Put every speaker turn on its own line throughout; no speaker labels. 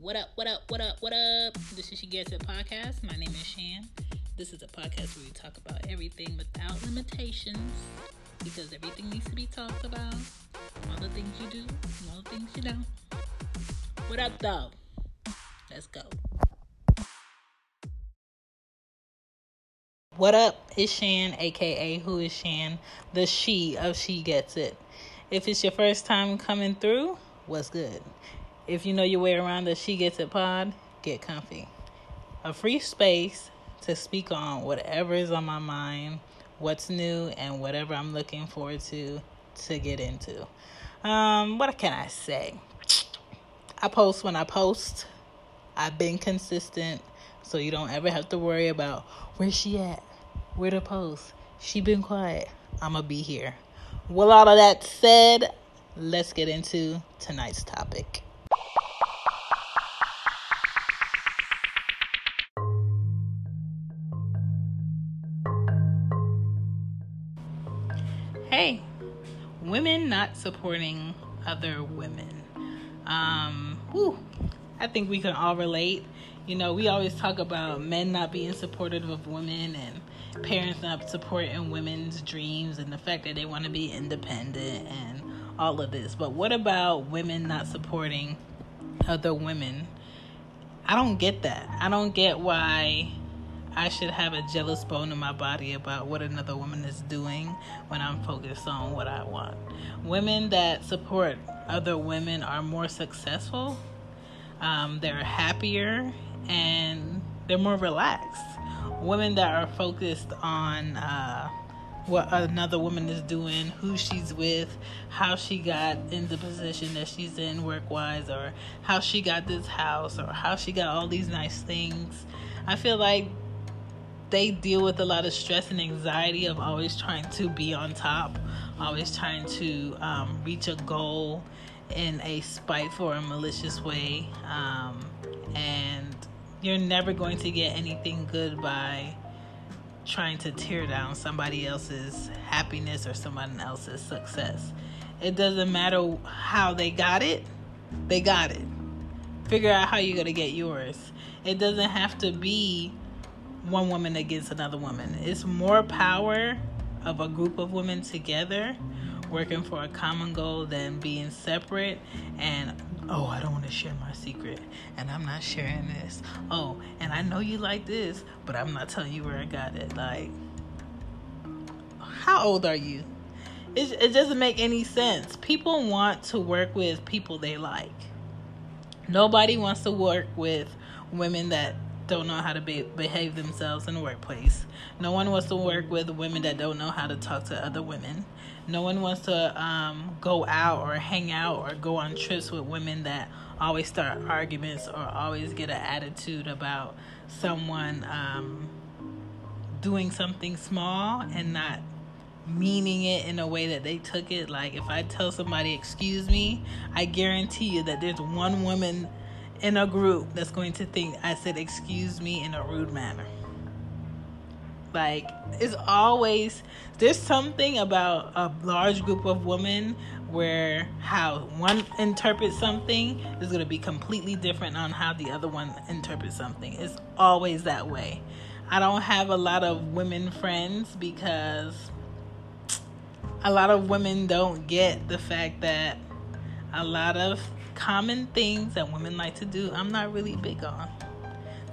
What up, what up, what up, what up? This is She Gets It podcast. My name is Shan. This is a podcast where we talk about everything without limitations because everything needs to be talked about. All the things you do, all the things you don't. What up, though? Let's go. What up? It's Shan, aka Who is Shan, the she of She Gets It. If it's your first time coming through, what's good? If you know your way around the She Gets It pod, get comfy. A free space to speak on whatever is on my mind, what's new, and whatever I'm looking forward to to get into. Um, what can I say? I post when I post. I've been consistent, so you don't ever have to worry about where she at, where to post. She been quiet. I'ma be here. With all of that said, let's get into tonight's topic. Hey, women not supporting other women. Um, whew, I think we can all relate. You know, we always talk about men not being supportive of women and parents not supporting women's dreams and the fact that they want to be independent and all of this. But what about women not supporting other women? I don't get that. I don't get why I should have a jealous bone in my body about what another woman is doing when I'm focused on what I want. Women that support other women are more successful, um, they're happier, and they're more relaxed. Women that are focused on uh, what another woman is doing, who she's with, how she got in the position that she's in work wise, or how she got this house, or how she got all these nice things. I feel like they deal with a lot of stress and anxiety of always trying to be on top, always trying to um, reach a goal in a spiteful or malicious way. Um, and you're never going to get anything good by trying to tear down somebody else's happiness or someone else's success. It doesn't matter how they got it, they got it. Figure out how you're going to get yours. It doesn't have to be one woman against another woman. It's more power of a group of women together working for a common goal than being separate and oh i don't want to share my secret and i'm not sharing this. Oh and i know you like this but i'm not telling you where i got it. Like how old are you? It, it doesn't make any sense. People want to work with people they like. Nobody wants to work with women that don't know how to be, behave themselves in the workplace. No one wants to work with women that don't know how to talk to other women. No one wants to um, go out or hang out or go on trips with women that always start arguments or always get an attitude about someone um, doing something small and not meaning it in a way that they took it. Like if I tell somebody, excuse me, I guarantee you that there's one woman in a group that's going to think I said excuse me in a rude manner. Like it's always there's something about a large group of women where how one interprets something is going to be completely different on how the other one interprets something. It's always that way. I don't have a lot of women friends because a lot of women don't get the fact that a lot of common things that women like to do, I'm not really big on.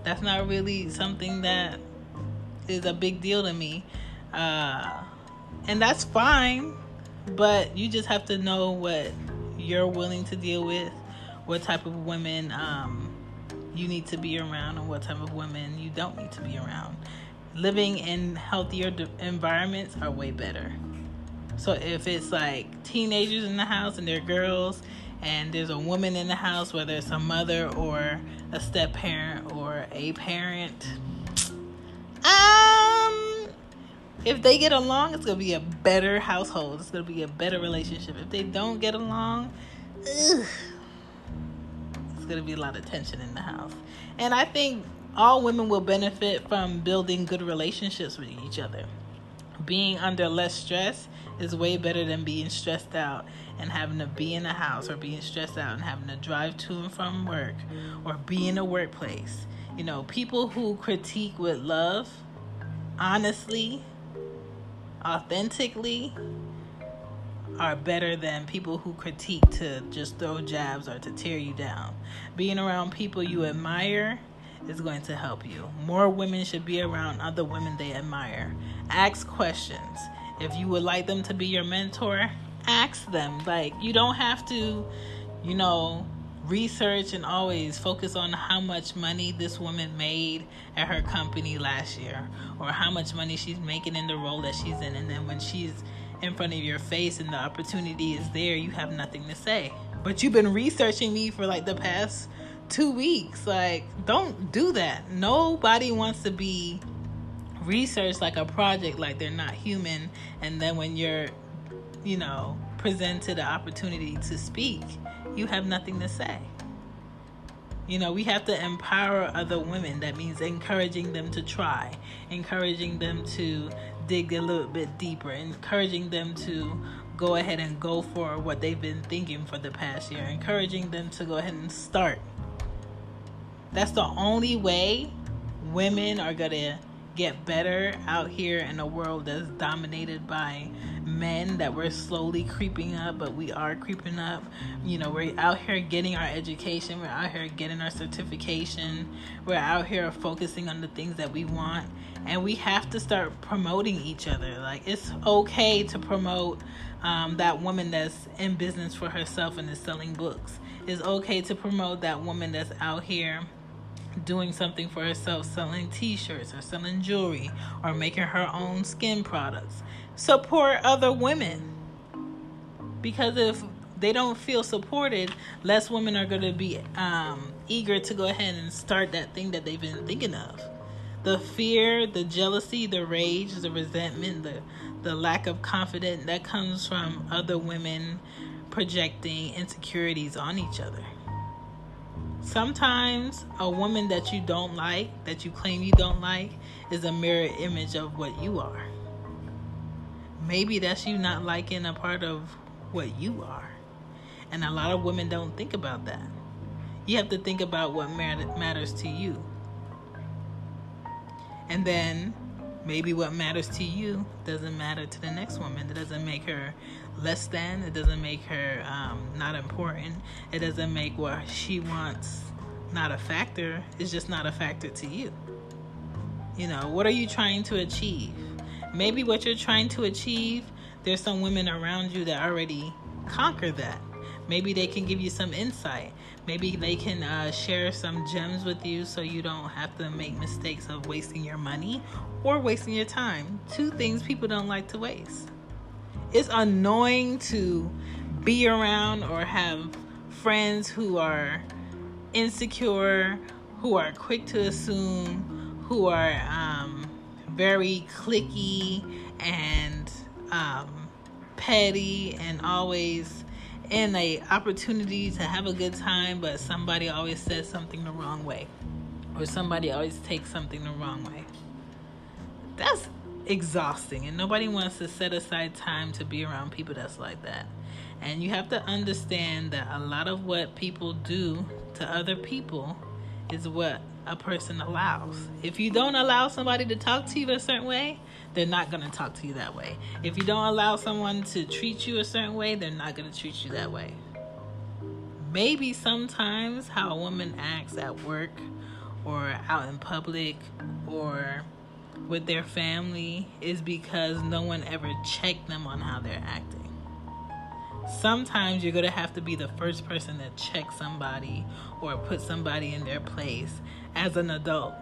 That's not really something that is a big deal to me. Uh, and that's fine, but you just have to know what you're willing to deal with, what type of women um, you need to be around, and what type of women you don't need to be around. Living in healthier environments are way better. So if it's like teenagers in the house and they're girls and there's a woman in the house, whether it's a mother or a step parent or a parent, um, if they get along, it's gonna be a better household. It's gonna be a better relationship. If they don't get along, ugh, it's gonna be a lot of tension in the house. And I think all women will benefit from building good relationships with each other. Being under less stress is way better than being stressed out and having to be in a house or being stressed out and having to drive to and from work or be in a workplace. You know, people who critique with love, honestly, authentically, are better than people who critique to just throw jabs or to tear you down. Being around people you admire is going to help you. More women should be around other women they admire. Ask questions. If you would like them to be your mentor, ask them. Like, you don't have to, you know, research and always focus on how much money this woman made at her company last year or how much money she's making in the role that she's in. And then when she's in front of your face and the opportunity is there, you have nothing to say. But you've been researching me for like the past two weeks. Like, don't do that. Nobody wants to be researched like a project, like they're not human. And then when you're, you know, presented the opportunity to speak, you have nothing to say. You know, we have to empower other women. That means encouraging them to try, encouraging them to dig a little bit deeper, encouraging them to go ahead and go for what they've been thinking for the past year, encouraging them to go ahead and start that's the only way women are going to get better out here in a world that's dominated by men that we're slowly creeping up but we are creeping up. You know we're out here getting our education we're out here getting our certification we're out here focusing on the things that we want and we have to start promoting each other. Like it's okay to promote um, that woman that's in business for herself and is selling books. It's okay to promote that woman that's out here doing something for herself, selling t shirts or selling jewelry or making her own skin products. Support other women. Because if they don't feel supported, less women are going to be um, eager to go ahead and start that thing that they've been thinking of. The fear, the jealousy, the rage, the resentment, the, the lack of confidence that comes from other women projecting insecurities on each other. Sometimes a woman that you don't like, that you claim you don't like, is a mirror image of what you are. Maybe that's you not liking a part of what you are. And a lot of women don't think about that. You have to think about what matters to you. And then maybe what matters to you doesn't matter to the next woman. It doesn't make her less than. It doesn't make her um, not important. It doesn't make what she wants not a factor. It's just not a factor to you. You know, what are you trying to achieve? Maybe what you're trying to achieve, there's some women around you that already conquer that. Maybe they can give you some insight. Maybe they can uh, share some gems with you so you don't have to make mistakes of wasting your money or wasting your time. Two things people don't like to waste it's annoying to be around or have friends who are insecure, who are quick to assume, who are um, very clicky and um, petty and always in a opportunity to have a good time, but somebody always says something the wrong way, or somebody always takes something the wrong way. That's exhausting and nobody wants to set aside time to be around people that's like that and you have to understand that a lot of what people do to other people is what a person allows. If you don't allow somebody to talk to you a certain way they're not going to talk to you that way. If you don't allow someone to treat you a certain way they're not going to treat you that way. Maybe sometimes how a woman acts at work or out in public or with their family is because no one ever checked them on how they're acting. Sometimes you're going to have to be the first person to check somebody or put somebody in their place as an adult.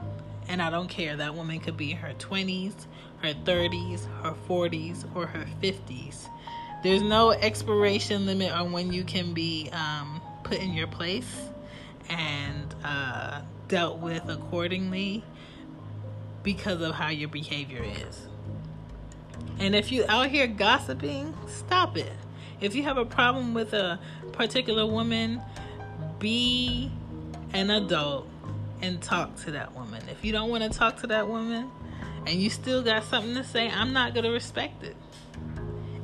And I don't care, that woman could be in her 20s, her 30s, her 40s, or her 50s. There's no expiration limit on when you can be um, put in your place and uh, dealt with accordingly because of how your behavior is. And if you out here gossiping, stop it. If you have a problem with a particular woman, be an adult and talk to that woman. If you don't want to talk to that woman, and you still got something to say, I'm not going to respect it.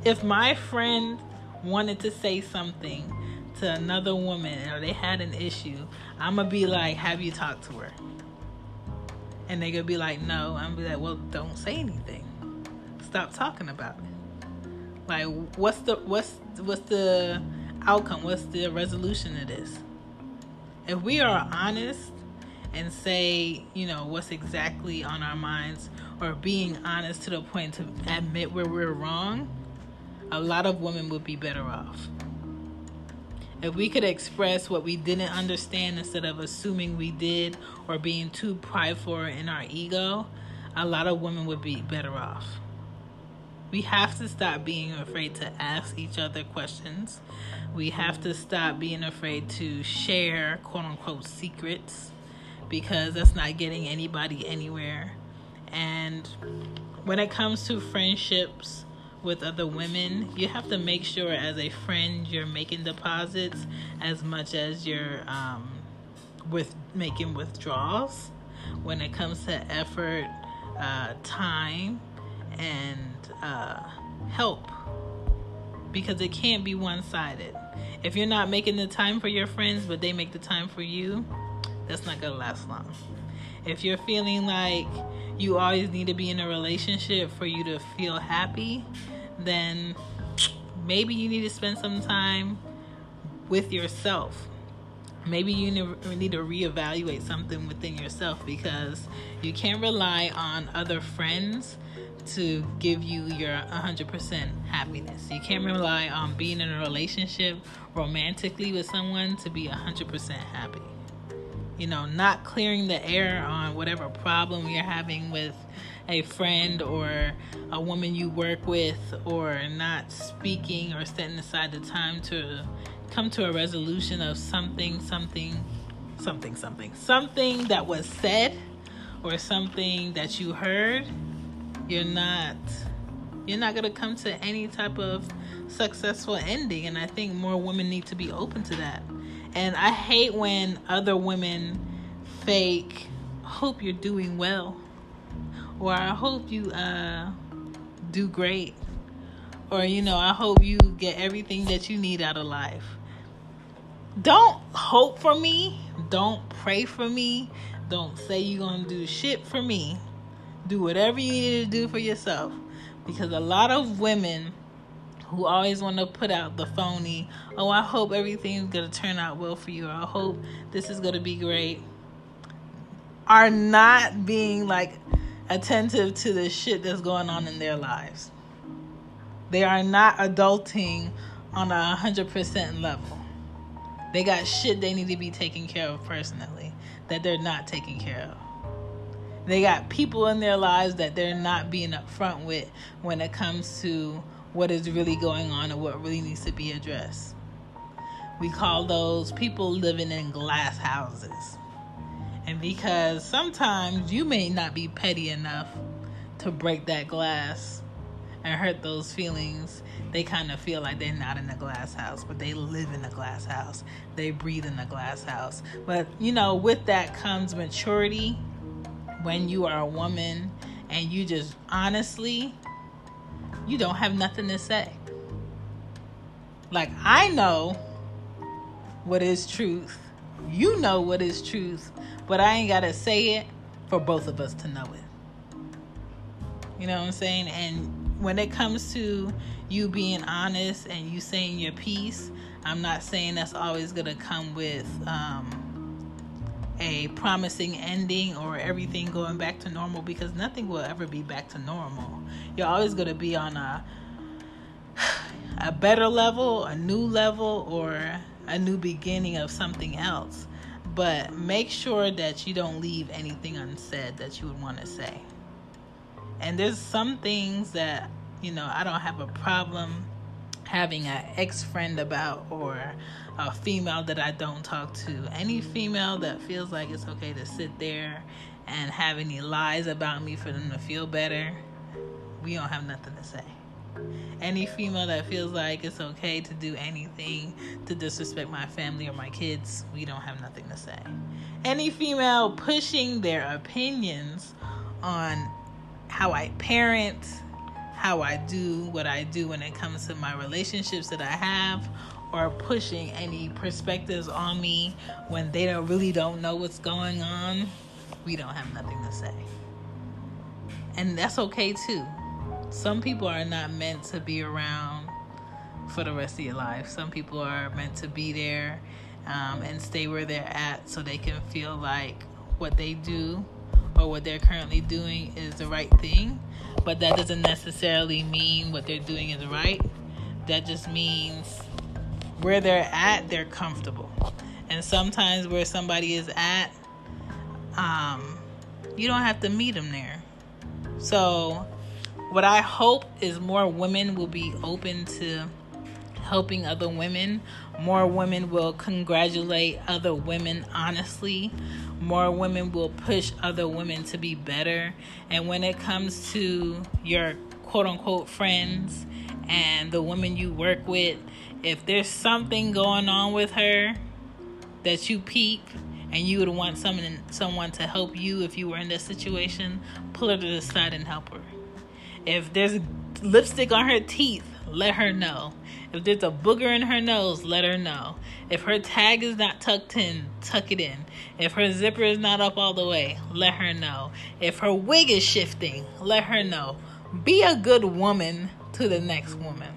If my friend wanted to say something to another woman or they had an issue, I'm going to be like, Have you talked to her? And they're going to be like, No. I'm going to be like, Well, don't say anything. Stop talking about it. Like, what's the, what's, what's the outcome? What's the resolution of this? If we are honest and say, you know, what's exactly on our minds or being honest to the point to admit where we're wrong, a lot of women would be better off. If we could express what we didn't understand instead of assuming we did or being too prideful in our ego, a lot of women would be better off. We have to stop being afraid to ask each other questions. We have to stop being afraid to share quote unquote secrets because that's not getting anybody anywhere. And when it comes to friendships with other women, you have to make sure as a friend you're making deposits as much as you're um, with making withdrawals. When it comes to effort, uh, time, and uh, help, because it can't be one sided. If you're not making the time for your friends, but they make the time for you, that's not gonna last long. If you're feeling like you always need to be in a relationship for you to feel happy, then maybe you need to spend some time with yourself. Maybe you need to reevaluate something within yourself because you can't rely on other friends to give you your 100% happiness. You can't rely on being in a relationship romantically with someone to be 100% happy you know, not clearing the air on whatever problem you're having with a friend or a woman you work with, or not speaking or setting aside the time to come to a resolution of something, something, something, something, something that was said or something that you heard, you're not you're not going to come to any type of successful ending and i think more women need to be open to that and I hate when other women fake, hope you're doing well. Or I hope you uh, do great. Or, you know, I hope you get everything that you need out of life. Don't hope for me. Don't pray for me. Don't say you're to do shit for me. Do whatever you need to do for yourself. Because a lot of women who always want to put out the phony, oh, I hope everything's going to turn out well for you, I hope this is going to be great, are not being like attentive to the shit that's going on in their lives. They are not adulting on a 100% level. They got shit they need to be taken care of personally that they're not taking care of. They got people in their lives that they're not being upfront with when it comes to what is really going on and what really needs to be addressed. We call those people living in glass houses. And because sometimes you may not be petty enough to break that glass and hurt those feelings, they kind of feel like they're not in a glass house, but they live in a glass house. They breathe in a glass house. But, you know, with that comes maturity when you are a woman and you just honestly you don't have nothing to say. Like, I know what is truth. You know what is truth, but I ain't got to say it for both of us to know it. You know what I'm saying? And when it comes to you being honest and you saying your piece, I'm not saying that's always going to come with um, a promising ending or everything going back to normal because nothing will ever be back to normal you're always going to be on a a better level, a new level, or a new beginning of something else. But make sure that you don't leave anything unsaid that you would want to say. And there's some things that, you know, I don't have a problem having an ex friend about or a female that I don't talk to. Any female that feels like it's okay to sit there and have any lies about me for them to feel better, we don't have nothing to say. Any female that feels like it's okay to do anything to disrespect my family or my kids, we don't have nothing to say. Any female pushing their opinions on how I parent, how I do what I do when it comes to my relationships that I have, or pushing any perspectives on me when they don't really don't know what's going on, we don't have nothing to say. And that's okay too. Some people are not meant to be around for the rest of your life. Some people are meant to be there um, and stay where they're at so they can feel like what they do or what they're currently doing is the right thing. But that doesn't necessarily mean what they're doing is right. That just means where they're at, they're comfortable. And sometimes where somebody is at, um, you don't have to meet them there. So, what I hope is more women will be open to helping other women. More women will congratulate other women honestly. More women will push other women to be better. And when it comes to your quote unquote friends and the women you work with, if there's something going on with her that you peep and you would want someone someone to help you if you were in this situation, pull her to the side and help her. If there's lipstick on her teeth, let her know. If there's a booger in her nose, let her know. If her tag is not tucked in, tuck it in. If her zipper is not up all the way, let her know. If her wig is shifting, let her know. Be a good woman to the next woman.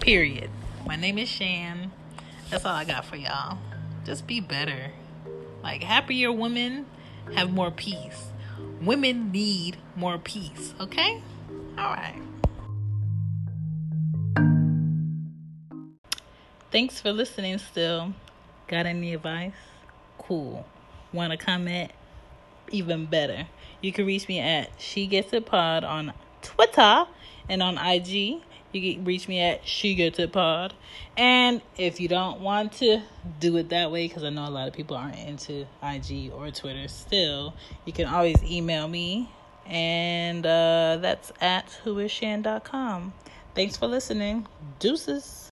Period. My name is Shan. That's all I got for y'all. Just be better. Like happier women have more peace. Women need more peace, okay? All right. Thanks for listening still. Got any advice? Cool. Want to comment? Even better. You can reach me at She Gets It Pod on Twitter and on IG. You can reach me at She Gets It Pod. And if you don't want to do it that way, because I know a lot of people aren't into IG or Twitter still, you can always email me. And uh, that's at whoisshan.com. Thanks for listening. Deuces.